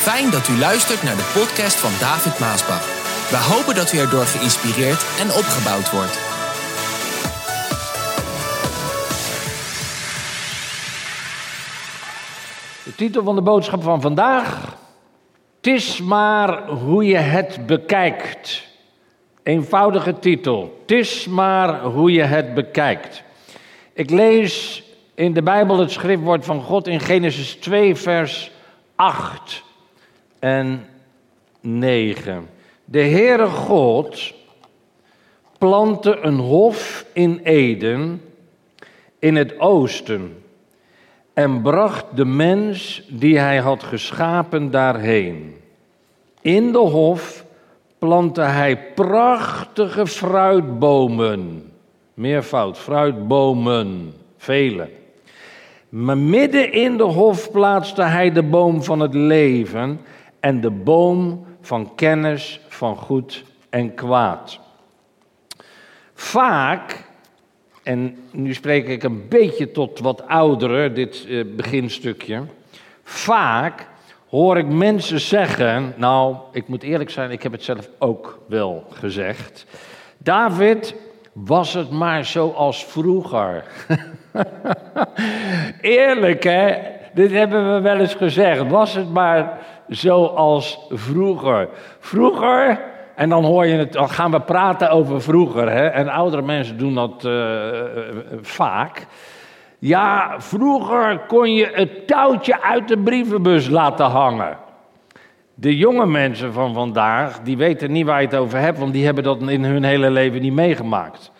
Fijn dat u luistert naar de podcast van David Maasbach. We hopen dat u erdoor geïnspireerd en opgebouwd wordt. De titel van de boodschap van vandaag. Het is maar hoe je het bekijkt. Eenvoudige titel. Het is maar hoe je het bekijkt. Ik lees in de Bijbel het schriftwoord van God in Genesis 2, vers 8 en 9. De Heere God plantte een hof in Eden in het oosten en bracht de mens die hij had geschapen daarheen. In de hof plantte hij prachtige fruitbomen. Meervoud, fruitbomen, vele. Maar midden in de hof plaatste hij de boom van het leven en de boom van kennis van goed en kwaad. Vaak, en nu spreek ik een beetje tot wat ouderen, dit eh, beginstukje. Vaak hoor ik mensen zeggen, nou, ik moet eerlijk zijn, ik heb het zelf ook wel gezegd. David, was het maar zoals vroeger. Eerlijk, hè? Dit hebben we wel eens gezegd. Was het maar zoals vroeger. Vroeger, en dan hoor je het, dan gaan we praten over vroeger, hè? En oudere mensen doen dat uh, vaak. Ja, vroeger kon je het touwtje uit de brievenbus laten hangen. De jonge mensen van vandaag, die weten niet waar je het over hebt, want die hebben dat in hun hele leven niet meegemaakt.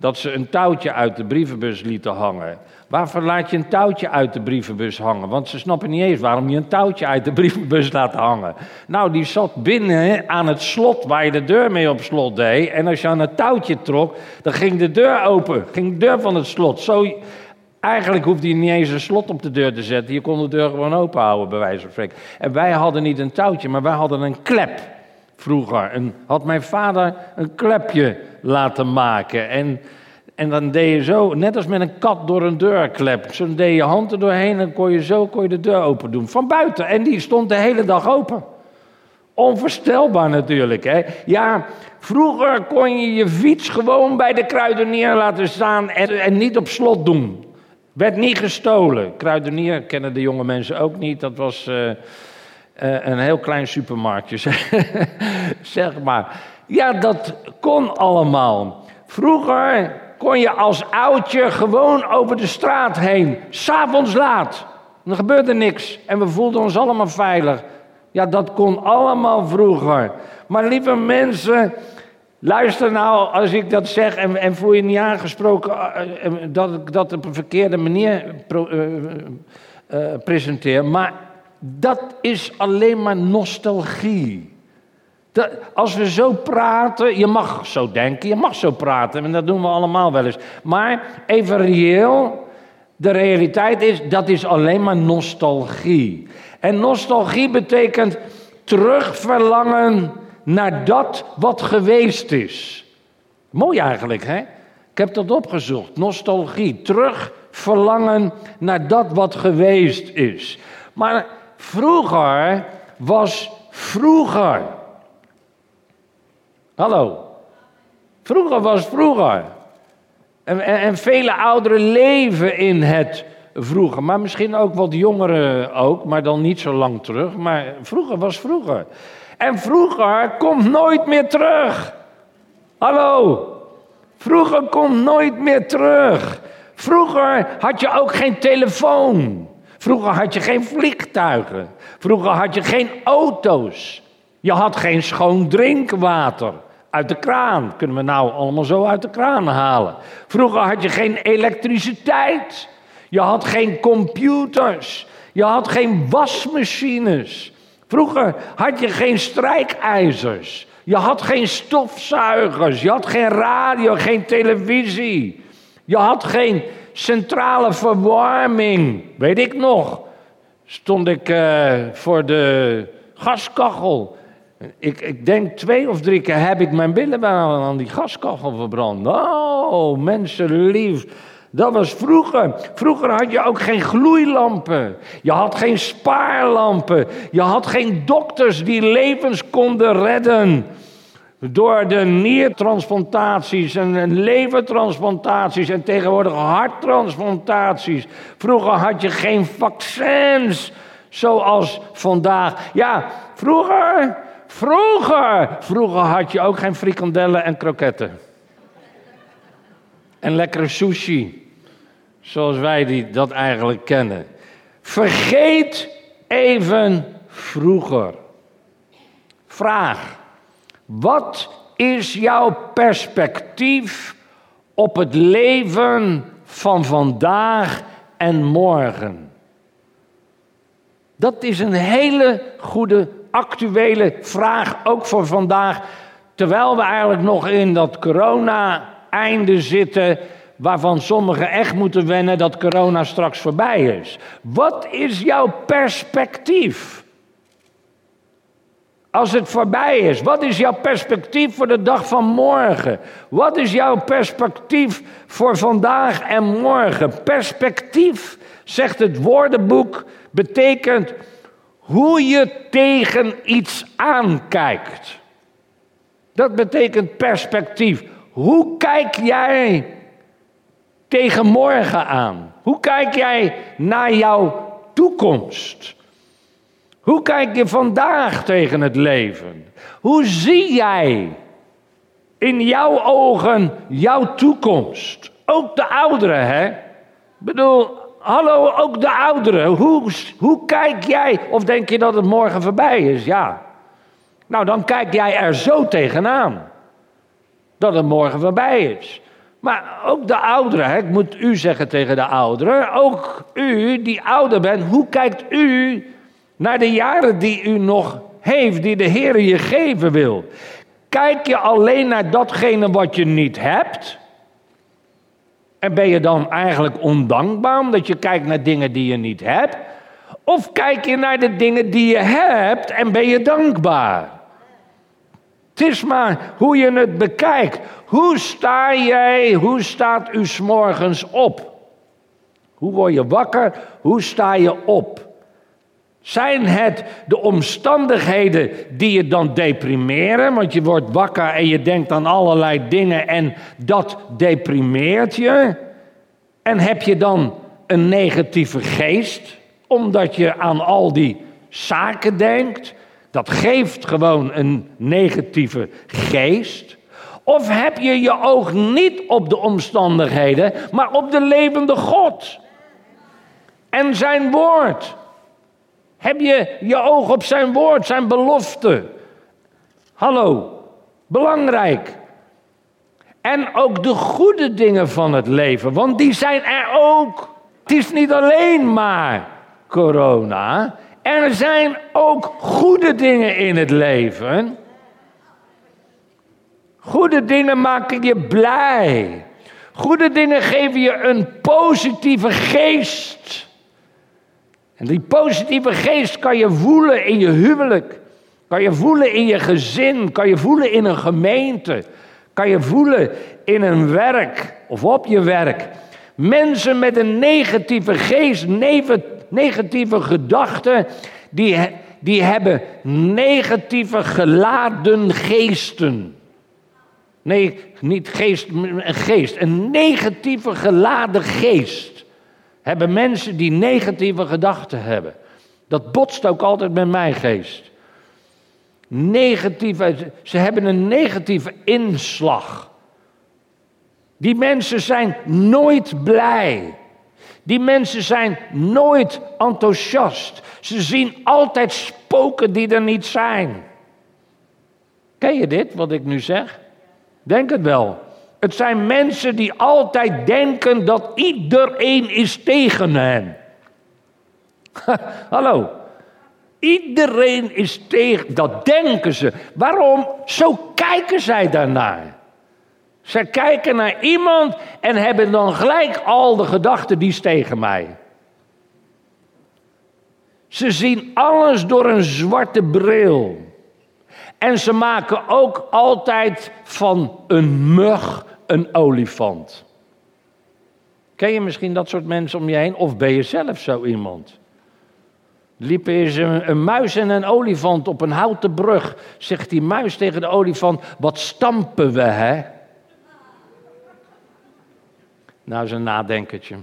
Dat ze een touwtje uit de brievenbus lieten hangen. Waarvoor laat je een touwtje uit de brievenbus hangen? Want ze snappen niet eens waarom je een touwtje uit de brievenbus laat hangen. Nou, die zat binnen aan het slot waar je de deur mee op slot deed. En als je aan het touwtje trok, dan ging de deur open. Ging de deur van het slot. Zo, Eigenlijk hoefde je niet eens een slot op de deur te zetten. Je kon de deur gewoon open houden, bij wijze van spreken. En wij hadden niet een touwtje, maar wij hadden een klep vroeger. En had mijn vader een klepje laten maken. En, en dan deed je zo, net als met een kat door een deurklep. Zo deed je hand er doorheen en kon je zo kon je de deur open doen. Van buiten. En die stond de hele dag open. Onvoorstelbaar natuurlijk. Hè? Ja, vroeger kon je je fiets gewoon bij de kruidenier laten staan en, en niet op slot doen. Werd niet gestolen. Kruidenier kennen de jonge mensen ook niet. Dat was uh, uh, een heel klein supermarktje, zeg maar. Ja, dat kon allemaal. Vroeger kon je als oudje gewoon over de straat heen. S'avonds laat. Er gebeurde niks. En we voelden ons allemaal veilig. Ja, dat kon allemaal vroeger. Maar lieve mensen, Luister nou als ik dat zeg en, en voel je niet aangesproken uh, uh, dat ik dat op een verkeerde manier presenteer. Maar dat is alleen maar nostalgie. Dat, als we zo praten, je mag zo denken, je mag zo praten, en dat doen we allemaal wel eens. Maar even reëel, de realiteit is, dat is alleen maar nostalgie. En nostalgie betekent terugverlangen naar dat wat geweest is. Mooi eigenlijk, hè? Ik heb dat opgezocht. Nostalgie. Terug verlangen naar dat wat geweest is. Maar vroeger was vroeger. Hallo. Vroeger was vroeger. En, en, en, vele ouderen leven in het vroeger. Maar misschien ook wat jongeren ook, maar dan niet zo lang terug. Maar vroeger was vroeger. En vroeger komt nooit meer terug. Hallo. Vroeger komt nooit meer terug. Vroeger had je ook geen telefoon. Vroeger had je geen vliegtuigen. Vroeger had je geen auto's. Je had geen schoon drinkwater uit de kraan. Kunnen we nou allemaal zo uit de kraan halen. Vroeger had je geen elektriciteit. Je had geen computers. Je had geen wasmachines. Vroeger had je geen strijkijzers. Je had geen stofzuigers. Je had geen radio, geen televisie. Je had geen centrale verwarming. Weet ik nog. Stond ik uh, voor de gaskachel. Ik, ik, denk twee of drie keer heb ik mijn billen aan die gaskachel verbrand. Oh, mensen lief. Dat was vroeger. Vroeger had je ook geen gloeilampen. Je had geen spaarlampen. Je had geen dokters die levens konden redden. Door de niertransplantaties en levertransplantaties en tegenwoordig harttransplantaties. Vroeger had je geen vaccins zoals vandaag. Ja, vroeger, vroeger, vroeger had je ook geen frikandellen en kroketten. En lekkere sushi, zoals wij die, dat eigenlijk kennen. Vergeet even vroeger. Vraag. Wat is jouw perspectief op het leven van vandaag en morgen? Dat is een hele goede actuele vraag, ook voor vandaag. Terwijl we eigenlijk nog in dat corona-einde zitten, waarvan sommigen echt moeten wennen dat corona straks voorbij is. Wat is jouw perspectief? Als het voorbij is, wat is jouw perspectief voor de dag van morgen? Wat is jouw perspectief voor vandaag en morgen? Perspectief, zegt het woordenboek, betekent hoe je tegen iets aankijkt. Dat betekent perspectief. Hoe kijk jij tegen morgen aan? Hoe kijk jij naar jouw toekomst? Hoe kijk je vandaag tegen het leven? Hoe zie jij in jouw ogen jouw toekomst? Ook de ouderen, hè? Ik bedoel, hallo, ook de ouderen. Hoe, hoe kijk jij? Of denk je dat het morgen voorbij is? Ja. Nou, dan kijk jij er zo tegenaan. Dat het morgen voorbij is. Maar ook de ouderen, hè? ik moet u zeggen tegen de ouderen. Ook u die ouder bent, hoe kijkt u naar de jaren die u nog heeft, die de Heer je geven wil. Kijk je alleen naar datgene wat je niet hebt? En ben je dan eigenlijk ondankbaar omdat je kijkt naar dingen die je niet hebt? Of kijk je naar de dingen die je hebt en ben je dankbaar? Het is maar hoe je het bekijkt. Hoe sta jij, hoe staat u s'morgens op? Hoe word je wakker? Hoe sta je op? Zijn het de omstandigheden die je dan deprimeren? Want je wordt wakker en je denkt aan allerlei dingen en dat deprimeert je. En heb je dan een negatieve geest, omdat je aan al die zaken denkt? Dat geeft gewoon een negatieve geest. Of heb je je oog niet op de omstandigheden, maar op de levende God en zijn woord? Heb je je oog op zijn woord, zijn belofte? Hallo, belangrijk. En ook de goede dingen van het leven, want die zijn er ook. Het is niet alleen maar corona. Er zijn ook goede dingen in het leven. Goede dingen maken je blij. Goede dingen geven je een positieve geest. En die positieve geest kan je voelen in je huwelijk. Kan je voelen in je gezin. Kan je voelen in een gemeente. Kan je voelen in een werk of op je werk. Mensen met een negatieve geest, negatieve gedachten, die, die hebben negatieve geladen geesten. Nee, niet geest, een geest. Een negatieve geladen geest hebben mensen die negatieve gedachten hebben. Dat botst ook altijd met mijn geest. Negatieve, ze hebben een negatieve inslag. Die mensen zijn nooit blij. Die mensen zijn nooit enthousiast. Ze zien altijd spoken die er niet zijn. Ken je dit, wat ik nu zeg? Denk het wel. Het zijn mensen die altijd denken dat iedereen is tegen hen. Hallo. Iedereen is tegen, dat denken ze. Waarom? Zo kijken zij daarnaar. Ze kijken naar iemand en hebben dan gelijk al de gedachten die is tegen mij. Ze zien alles door een zwarte bril. En ze maken ook altijd van een mug een olifant. Ken je misschien dat soort mensen om je heen? Of ben je zelf zo iemand? Liep eens een, een, muis en een olifant op een houten brug. Zegt die muis tegen de olifant: Wat stampen we, hè? Nou, is een nadenkertje.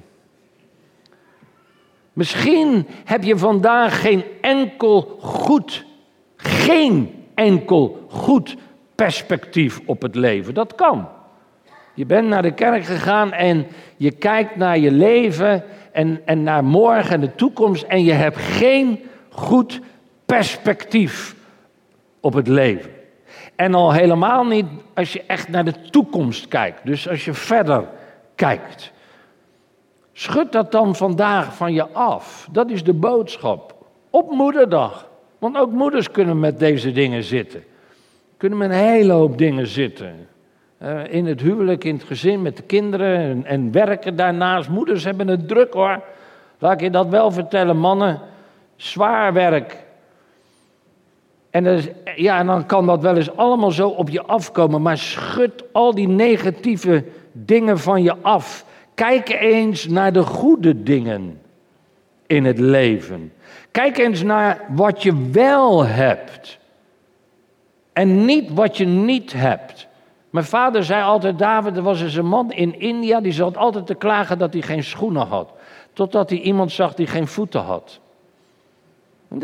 Misschien heb je vandaag geen enkel goed, geen enkel goed perspectief op het leven. Dat kan. Je bent naar de kerk gegaan en je kijkt naar je leven en, en naar morgen en de toekomst en je hebt geen goed perspectief op het leven. En al helemaal niet als je echt naar de toekomst kijkt. Dus als je verder kijkt. Schud dat dan vandaag van je af. Dat is de boodschap. Op moederdag. Want ook moeders kunnen met deze dingen zitten. Kunnen met een hele hoop dingen zitten. Uh, in het huwelijk, in het gezin, met de kinderen en, en, werken daarnaast. Moeders hebben het druk hoor. Laat ik je dat wel vertellen, mannen. Zwaar werk. En, ja, en dan kan dat wel eens allemaal zo op je afkomen. Maar schud al die negatieve dingen van je af. Kijk eens naar de goede dingen in het leven. Kijk eens naar wat je wel hebt. En niet wat je niet hebt. Mijn vader zei altijd, David, er was eens een man in India, die zat altijd te klagen dat hij geen schoenen had. Totdat hij iemand zag die geen voeten had.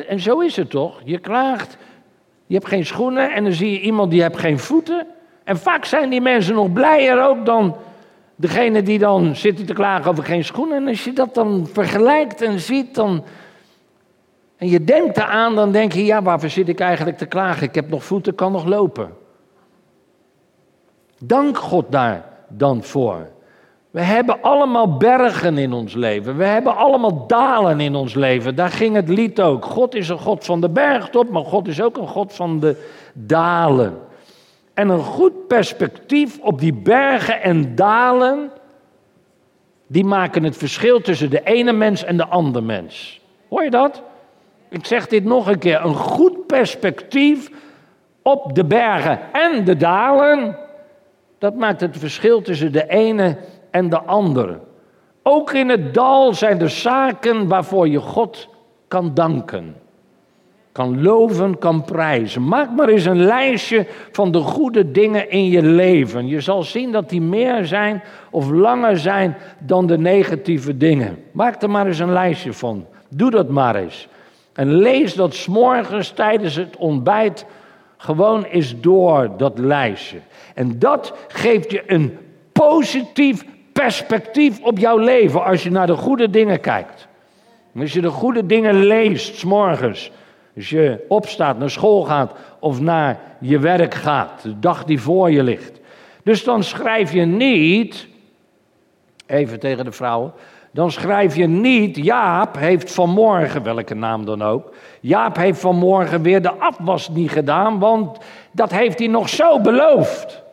En zo is het toch? Je klaagt, je hebt geen schoenen en dan zie je iemand die heeft geen voeten. En vaak zijn die mensen nog blijer ook dan degene die dan zitten te klagen over geen schoenen. En als je dat dan vergelijkt en ziet, dan. En je denkt eraan, dan denk je: ja, waarvoor zit ik eigenlijk te klagen? Ik heb nog voeten, kan nog lopen. Dank God daar dan voor. We hebben allemaal bergen in ons leven. We hebben allemaal dalen in ons leven. Daar ging het lied ook. God is een God van de bergtop, maar God is ook een God van de dalen. En een goed perspectief op die bergen en dalen, die maken het verschil tussen de ene mens en de andere mens. Hoor je dat? Ik zeg dit nog een keer. Een goed perspectief op de bergen en de dalen, dat maakt het verschil tussen de ene en de andere. Ook in het dal zijn er zaken waarvoor je God kan danken kan loven, kan prijzen. Maak maar eens een lijstje van de goede dingen in je leven. Je zal zien dat die meer zijn of langer zijn dan de negatieve dingen. Maak er maar eens een lijstje van. Doe dat maar eens. En lees dat s'morgens tijdens het ontbijt gewoon eens door, dat lijstje. En dat geeft je een positief perspectief op jouw leven als je naar de goede dingen kijkt. Als je de goede dingen leest, s'morgens als je opstaat, naar school gaat of naar je werk gaat, de dag die voor je ligt. Dus dan schrijf je niet, even tegen de vrouwen, dan schrijf je niet, Jaap heeft vanmorgen, welke naam dan ook, Jaap heeft vanmorgen weer de afwas niet gedaan, want dat heeft hij nog zo beloofd.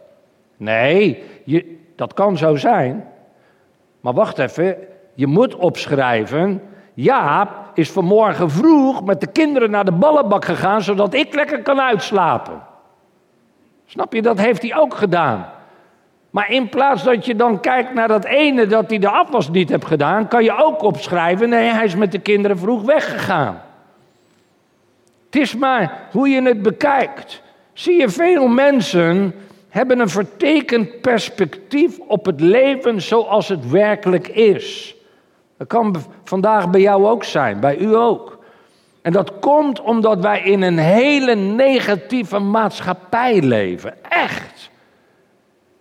Nee, je, dat kan zo zijn. Maar wacht even, je moet opschrijven, Jaap is vanmorgen vroeg met de kinderen naar de ballenbak gegaan, zodat ik lekker kan uitslapen. Snap je, dat heeft hij ook gedaan. Maar in plaats dat je dan kijkt naar dat ene dat hij de afwas niet heeft gedaan, kan je ook opschrijven, nee, hij is met de kinderen vroeg weggegaan. Het is maar hoe je het bekijkt. Zie je, veel mensen hebben een vertekend perspectief op het leven zoals het werkelijk is. Dat kan vandaag bij jou ook zijn, bij u ook. En dat komt omdat wij in een hele negatieve maatschappij leven. Echt.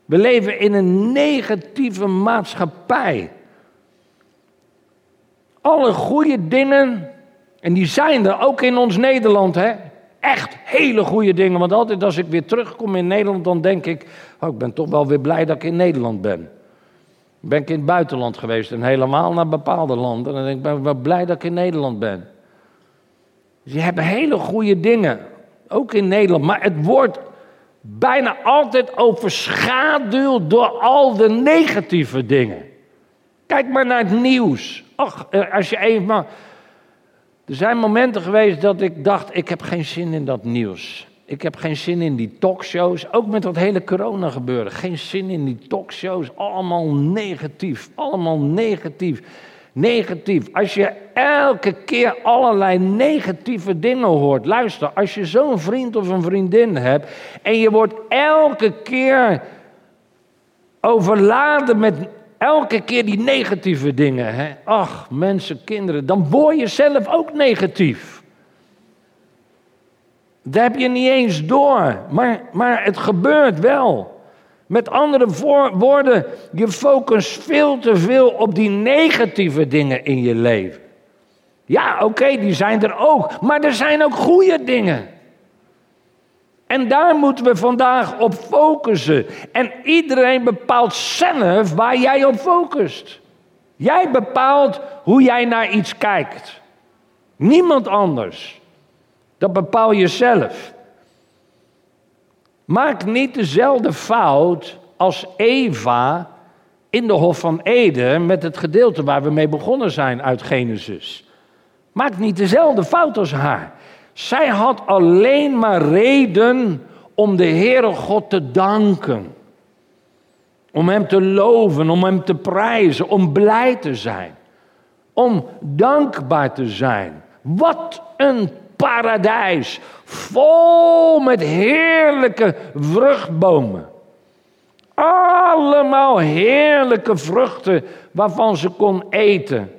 We leven in een negatieve maatschappij. Alle goede dingen, en die zijn er ook in ons Nederland, hè? Echt hele goede dingen. Want altijd als ik weer terugkom in Nederland, dan denk ik: oh, ik ben toch wel weer blij dat ik in Nederland ben. Ben ik in het buitenland geweest en helemaal naar bepaalde landen. En dan denk ik, ben wel blij dat ik in Nederland ben. Dus je hebt hele goede dingen, ook in Nederland. Maar het wordt bijna altijd overschaduwd door al de negatieve dingen. Kijk maar naar het nieuws. Ach, eh, als je even. Er zijn momenten geweest dat ik dacht: ik heb geen zin in dat nieuws. Ik heb geen zin in die talkshows. Ook met dat hele corona gebeuren. Geen zin in die talkshows. Allemaal negatief. Allemaal negatief. Negatief. Als je elke keer allerlei negatieve dingen hoort. Luister, als je zo'n vriend of een vriendin hebt. En je wordt elke keer overladen met elke keer die negatieve dingen. Hè? Ach, mensen, kinderen. Dan word je zelf ook negatief. Dat heb je niet eens door, maar, maar het gebeurt wel. Met andere woorden, je focust veel te veel op die negatieve dingen in je leven. Ja, oké, die zijn er ook, maar er zijn ook goede dingen. En daar moeten we vandaag op focussen. En iedereen bepaalt zelf waar jij op focust. Jij bepaalt hoe jij naar iets kijkt. Niemand anders. Dat bepaal je zelf. Maak niet dezelfde fout als Eva in de Hof van Eden met het gedeelte waar we mee begonnen zijn uit Genesis. Maak niet dezelfde fout als haar. Zij had alleen maar reden om de Heere God te danken. Om Hem te loven, om Hem te prijzen, om blij te zijn. Om dankbaar te zijn. Wat een paradijs. Vol met heerlijke vruchtbomen. Allemaal heerlijke vruchten waarvan ze kon eten.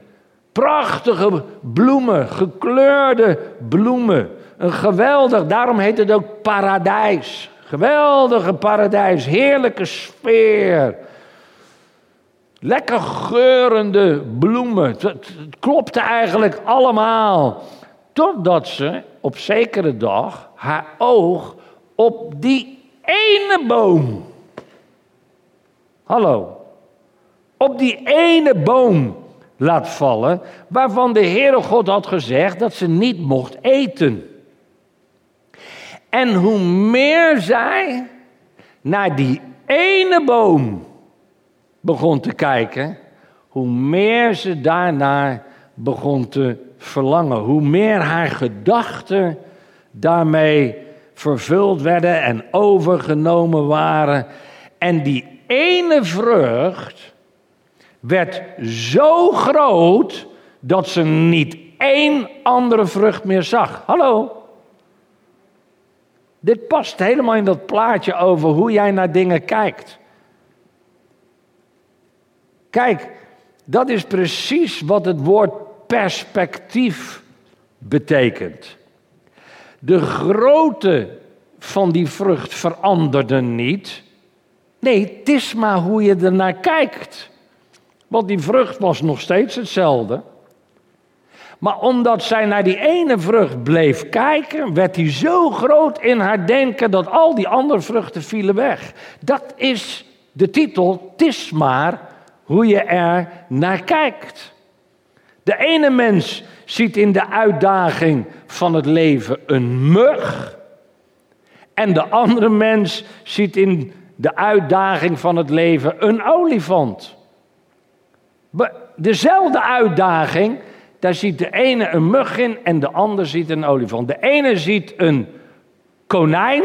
Prachtige bloemen, gekleurde bloemen. Een geweldig, daarom heet het ook paradijs. Geweldige paradijs, heerlijke sfeer. Lekker geurende bloemen. Het, het klopte eigenlijk allemaal. Totdat ze op zekere dag haar oog op die ene boom. Hallo. Op die ene boom laat vallen. Waarvan de Heere God had gezegd dat ze niet mocht eten. En hoe meer zij naar die ene boom begon te kijken, hoe meer ze daarnaar begon te verlangen. Hoe meer haar gedachten daarmee vervuld werden en overgenomen waren. En die ene vrucht werd zo groot dat ze niet één andere vrucht meer zag. Hallo? Dit past helemaal in dat plaatje over hoe jij naar dingen kijkt. Kijk, dat is precies wat het woord perspectief betekent. De grootte van die vrucht veranderde niet. Nee, het is maar hoe je ernaar kijkt. Want die vrucht was nog steeds hetzelfde. Maar omdat zij naar die ene vrucht bleef kijken, werd die zo groot in haar denken dat al die andere vruchten vielen weg. Dat is de titel, het is maar hoe je er naar kijkt. De ene mens ziet in de uitdaging van het leven een mug. En de andere mens ziet in de uitdaging van het leven een olifant. Dezelfde uitdaging, daar ziet de ene een mug in en de ander ziet een olifant. De ene ziet een konijn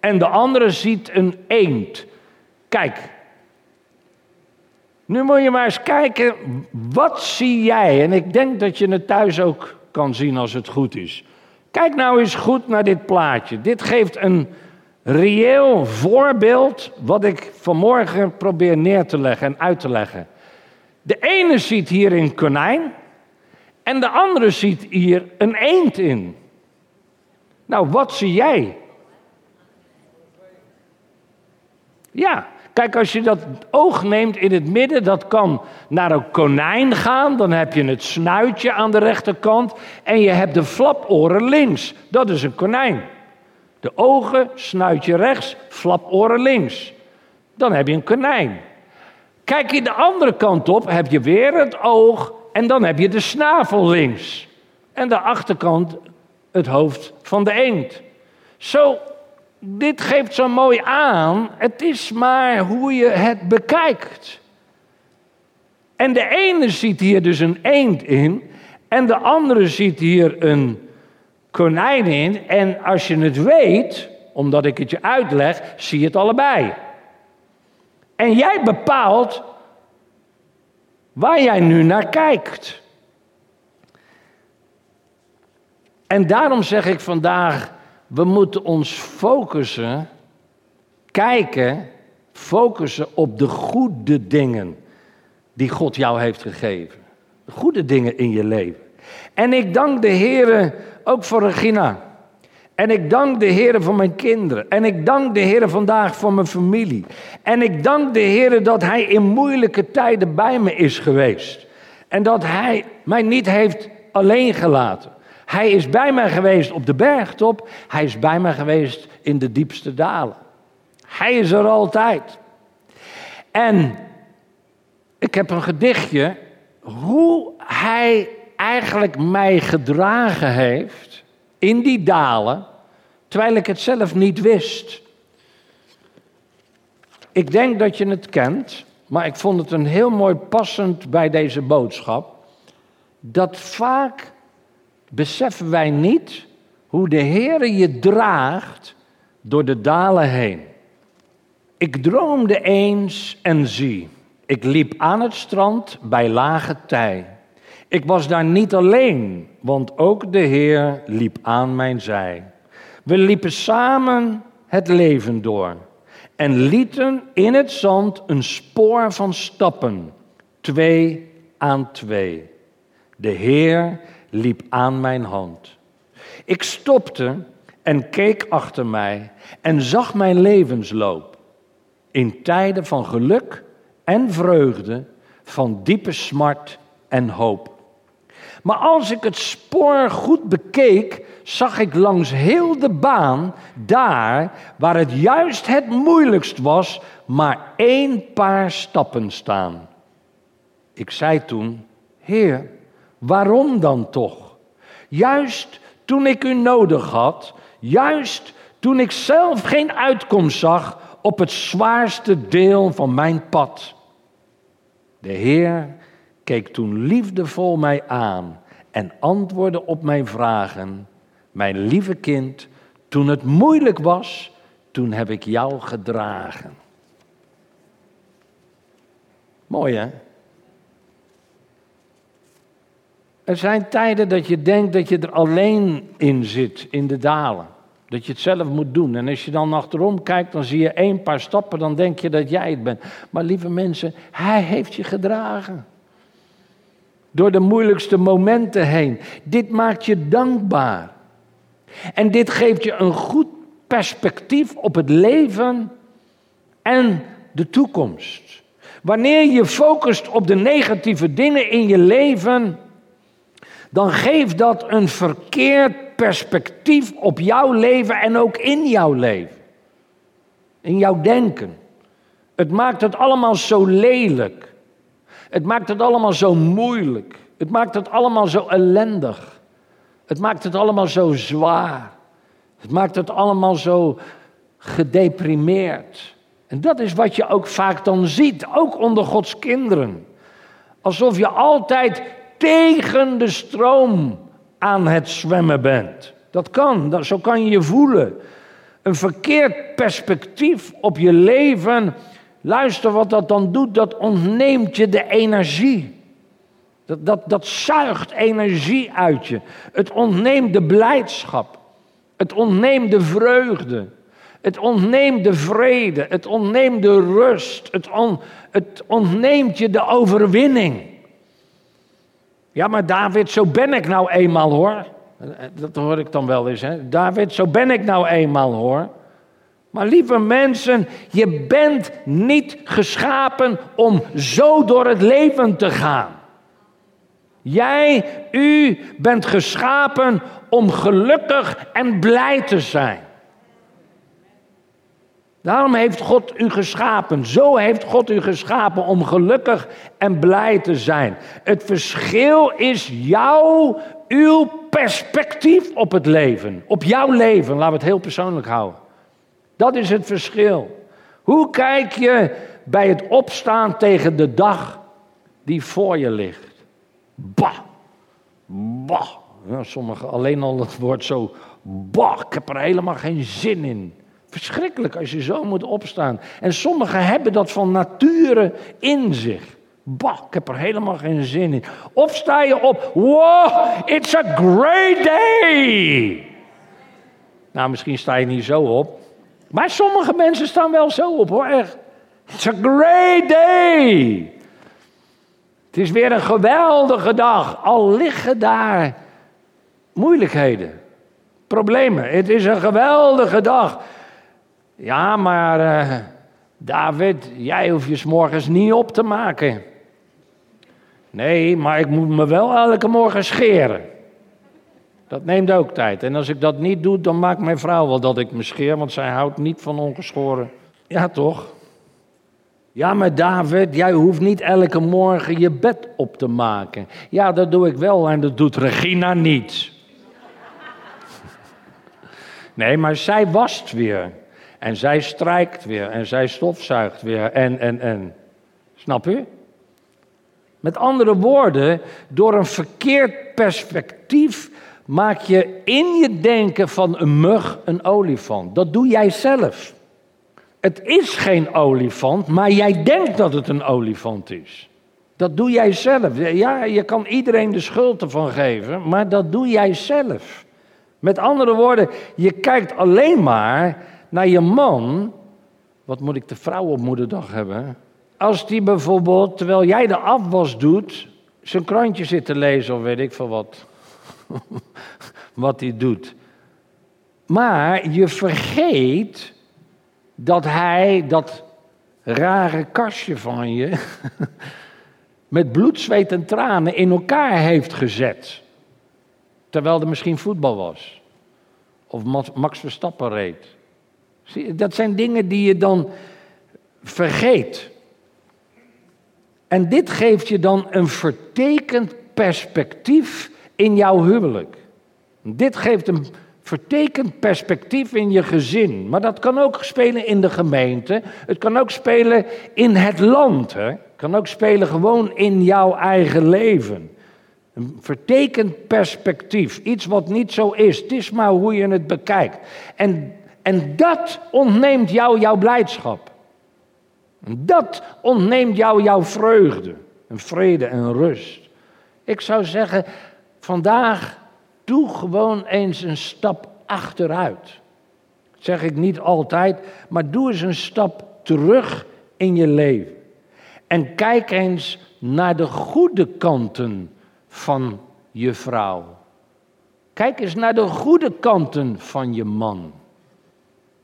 en de andere ziet een eend. Kijk, nu moet je maar eens kijken, wat zie jij? En ik denk dat je het thuis ook kan zien als het goed is. Kijk nou eens goed naar dit plaatje. Dit geeft een reëel voorbeeld wat ik vanmorgen probeer neer te leggen en uit te leggen. De ene ziet hier een konijn en de andere ziet hier een eend in. Nou, wat zie jij? Ja, Kijk, als je dat oog neemt in het midden, dat kan naar een konijn gaan. Dan heb je het snuitje aan de rechterkant. En je hebt de flaporen links. Dat is een konijn. De ogen, snuitje rechts, flaporen links. Dan heb je een konijn. Kijk je de andere kant op, heb je weer het oog en dan heb je de snavel links. En de achterkant het hoofd van de eend. Zo dit geeft zo mooi aan, het is maar hoe je het bekijkt. En de ene ziet hier dus een eend in, en de andere ziet hier een konijn in. En als je het weet, omdat ik het je uitleg, zie je het allebei. En jij bepaalt waar jij nu naar kijkt. En daarom zeg ik vandaag, we moeten ons focussen, kijken, focussen op de goede dingen die God jou heeft gegeven. De goede dingen in je leven. En ik dank de Heer ook voor Regina. En ik dank de Heer voor mijn kinderen. En ik dank de Heer vandaag voor mijn familie. En ik dank de Heer dat Hij in moeilijke tijden bij me is geweest. En dat Hij mij niet heeft alleen gelaten. Hij is bij mij geweest op de bergtop. Hij is bij mij geweest in de diepste dalen. Hij is er altijd. En ik heb een gedichtje hoe hij eigenlijk mij gedragen heeft in die dalen, terwijl ik het zelf niet wist. Ik denk dat je het kent, maar ik vond het een heel mooi passend bij deze boodschap. Dat vaak beseffen wij niet hoe de Heer je draagt door de dalen heen. Ik droomde eens en zie, ik liep aan het strand bij lage tij. Ik was daar niet alleen, want ook de Heer liep aan mijn zij. We liepen samen het leven door en lieten in het zand een spoor van stappen, twee aan twee. De Heer liep aan mijn hand. Ik stopte en keek achter mij en zag mijn levensloop. In tijden van geluk en vreugde, van diepe smart en hoop. Maar als ik het spoor goed bekeek, zag ik langs heel de baan, daar waar het juist het moeilijkst was, maar één paar stappen staan. Ik zei toen, Heer, waarom dan toch? Juist toen ik u nodig had, juist toen ik zelf geen uitkomst zag op het zwaarste deel van mijn pad. De Heer keek toen liefdevol mij aan en antwoordde op mijn vragen. Mijn lieve kind, toen het moeilijk was, toen heb ik jou gedragen. Mooi hè? Er zijn tijden dat je denkt dat je er alleen in zit, in de dalen. Dat je het zelf moet doen. En als je dan achterom kijkt, dan zie je één paar stappen, dan denk je dat jij het bent. Maar lieve mensen, hij heeft je gedragen. Door de moeilijkste momenten heen. Dit maakt je dankbaar. En dit geeft je een goed perspectief op het leven en de toekomst. Wanneer je focust op de negatieve dingen in je leven, dan geeft dat een verkeerd perspectief op jouw leven en ook in jouw leven. In jouw denken. Het maakt het allemaal zo lelijk. Het maakt het allemaal zo moeilijk. Het maakt het allemaal zo ellendig. Het maakt het allemaal zo zwaar. Het maakt het allemaal zo gedeprimeerd. En dat is wat je ook vaak dan ziet, ook onder Gods kinderen. Alsof je altijd tegen de stroom aan het zwemmen bent. Dat kan, zo kan je je voelen. Een verkeerd perspectief op je leven. Luister wat dat dan doet, dat ontneemt je de energie. Dat, dat, dat zuigt energie uit je. Het ontneemt de blijdschap. Het ontneemt de vreugde. Het ontneemt de vrede. Het ontneemt de rust. Het, on, het ontneemt je de overwinning. Ja, maar David, zo ben ik nou eenmaal hoor. Dat hoor ik dan wel eens. Hè? David, zo ben ik nou eenmaal hoor. Maar lieve mensen, je bent niet geschapen om zo door het leven te gaan. Jij, u bent geschapen om gelukkig en blij te zijn. Daarom heeft God u geschapen. Zo heeft God u geschapen om gelukkig en blij te zijn. Het verschil is jouw, uw perspectief op het leven. Op jouw leven, laten we het heel persoonlijk houden. Dat is het verschil. Hoe kijk je bij het opstaan tegen de dag die voor je ligt? Bah, bah, Nou, sommigen alleen al het woord zo, bah, ik heb er helemaal geen zin in. Verschrikkelijk als je zo moet opstaan. En sommigen hebben dat van nature in zich. Bah, ik heb er helemaal geen zin in. Of sta je op, wow, it's a great day. Nou, misschien sta je niet zo op. Maar sommige mensen staan wel zo op hoor, echt. It's a great day. Het is weer een geweldige dag. Al liggen daar moeilijkheden, problemen. Het is een geweldige dag. Ja, maar uh, David, jij hoeft je s morgens niet op te maken. Nee, maar ik moet me wel elke morgen scheren. Dat neemt ook tijd. En als ik dat niet doe, dan maakt mijn vrouw wel dat ik me scheer, want zij houdt niet van ongeschoren. Ja, toch? Ja, maar David, jij hoeft niet elke morgen je bed op te maken. Ja, dat doe ik wel en dat doet Regina niet. Nee, maar zij wast weer. En zij strijkt weer. En zij stofzuigt weer. En, en, en. Snap u? Met andere woorden, door een verkeerd perspectief maak je in je denken van een mug een olifant. Dat doe jij zelf. Het is geen olifant, maar jij denkt dat het een olifant is. Dat doe jij zelf. Ja, je kan iedereen de schuld ervan geven, maar dat doe jij zelf. Met andere woorden, je kijkt alleen maar naar je man. Wat moet ik de vrouw op moederdag hebben? Als die bijvoorbeeld, terwijl jij de afwas doet, zijn krantje zit te lezen of weet ik veel wat. wat hij doet. Maar je vergeet dat hij dat rare kastje van je met bloed, zweet en tranen in elkaar heeft gezet. Terwijl er misschien voetbal was. Of Max Verstappen reed. Dat zijn dingen die je dan vergeet. En dit geeft je dan een vertekend perspectief in jouw huwelijk. Dit geeft een vertekend perspectief in je gezin. Maar dat kan ook spelen in de gemeente. Het kan ook spelen in het land. Hè? Het kan ook spelen gewoon in jouw eigen leven. Een vertekend perspectief. Iets wat niet zo is. Het is maar hoe je het bekijkt. En, en dat ontneemt jou jouw blijdschap. Dat ontneemt jou jouw vreugde. En vrede en rust. Ik zou zeggen, vandaag doe gewoon eens een stap achteruit. Dat zeg ik niet altijd, maar doe eens een stap terug in je leven. En kijk eens naar de goede kanten van je vrouw. Kijk eens naar de goede kanten van je man.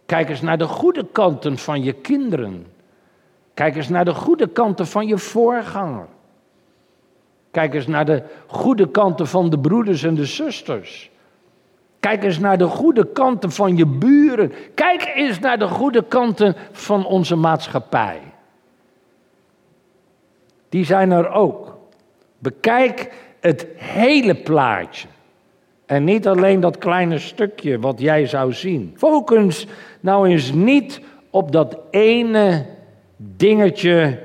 Kijk eens naar de goede kanten van je kinderen. Kijk eens naar de goede kanten van je voorganger. Kijk eens naar de goede kanten van de broeders en de zusters. Kijk eens naar de goede kanten van je buren. Kijk eens naar de goede kanten van onze maatschappij. Die zijn er ook. Bekijk het hele plaatje. En niet alleen dat kleine stukje wat jij zou zien. Focus nou eens niet op dat ene dingetje.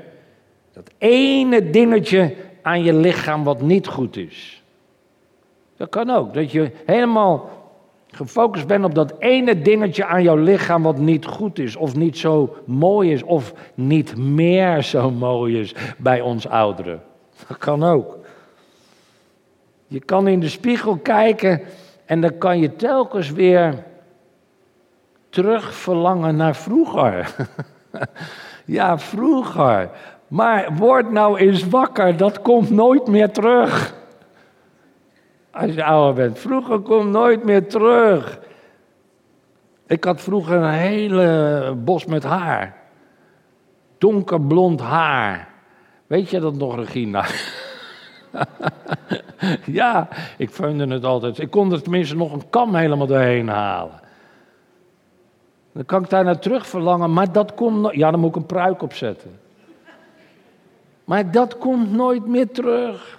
Dat ene dingetje aan je lichaam wat niet goed is. Dat kan ook. Dat je helemaal gefocust bent op dat ene dingetje aan jouw lichaam wat niet goed is, of niet zo mooi is, of niet meer zo mooi is bij ons ouderen. Dat kan ook. Je kan in de spiegel kijken en dan kan je telkens weer terug verlangen naar vroeger. ja, vroeger. Maar word nou eens wakker, dat komt nooit meer terug. Als je ouder bent. Vroeger komt nooit meer terug. Ik had vroeger een hele bos met haar. Donkerblond haar. Weet je dat nog, Regina? ja, ik vond het altijd. Ik kon er tenminste nog een kam helemaal doorheen halen. Dan kan ik daar naar terug verlangen, maar dat komt. Ja, dan moet ik een pruik opzetten. Maar dat komt nooit meer terug.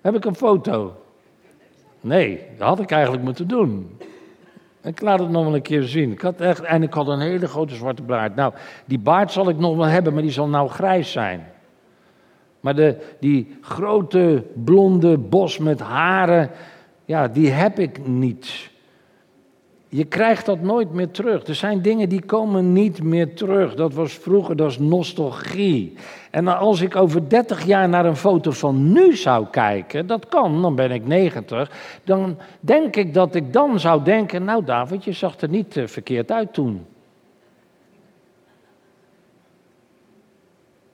Heb ik een foto? Nee, dat had ik eigenlijk moeten doen. Ik laat het nog wel een keer zien. Ik had echt, en ik had een hele grote zwarte baard. Nou, die baard zal ik nog wel hebben, maar die zal nou grijs zijn. Maar de, die grote blonde bos met haren, ja, die heb ik niet. Je krijgt dat nooit meer terug. Er zijn dingen die komen niet meer terug. Dat was vroeger, dat is nostalgie. En als ik over 30 jaar naar een foto van nu zou kijken, dat kan, dan ben ik 90, dan denk ik dat ik dan zou denken, nou David, je zag er niet eh, verkeerd uit toen.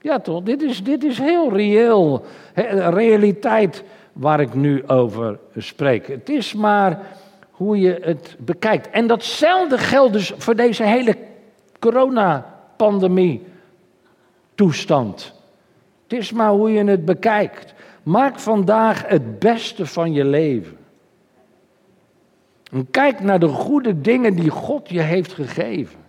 Ja toch, dit is, dit is heel reëel, realiteit waar ik nu over spreek. Het is maar hoe je het bekijkt. En datzelfde geldt dus voor deze hele coronapandemie toestand. Het is maar hoe je het bekijkt. Maak vandaag het beste van je leven. En kijk naar de goede dingen die God je heeft gegeven.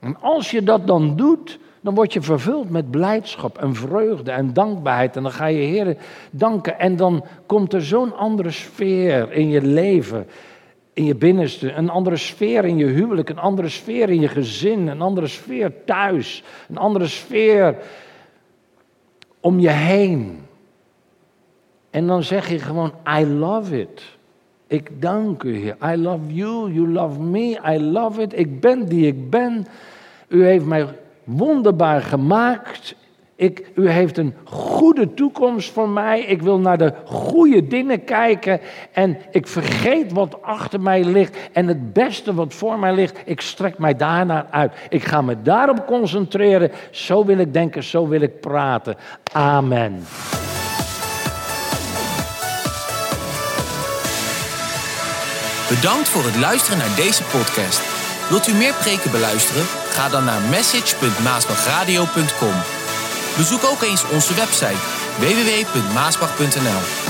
En als je dat dan doet, dan word je vervuld met blijdschap en vreugde en dankbaarheid. En dan ga je Heer danken. En dan komt er zo'n andere sfeer in je leven, in je binnenste. Een andere sfeer in je huwelijk, een andere sfeer in je gezin, een andere sfeer thuis, een andere sfeer om je heen. En dan zeg je gewoon, I love it. Ik dank u, Heer. I love you, you love me, I love it. Ik ben die ik ben. U heeft mij wonderbaar gemaakt. Ik, u heeft een goede toekomst voor mij. Ik wil naar de goede dingen kijken. En ik vergeet wat achter mij ligt. En het beste wat voor mij ligt, ik strek mij daarnaar uit. Ik ga me daarop concentreren. Zo wil ik denken, zo wil ik praten. Amen. Bedankt voor het luisteren naar deze podcast. Wilt u meer preken beluisteren? Ga dan naar message.maasbachradio.com. Bezoek ook eens onze website www.maasbach.nl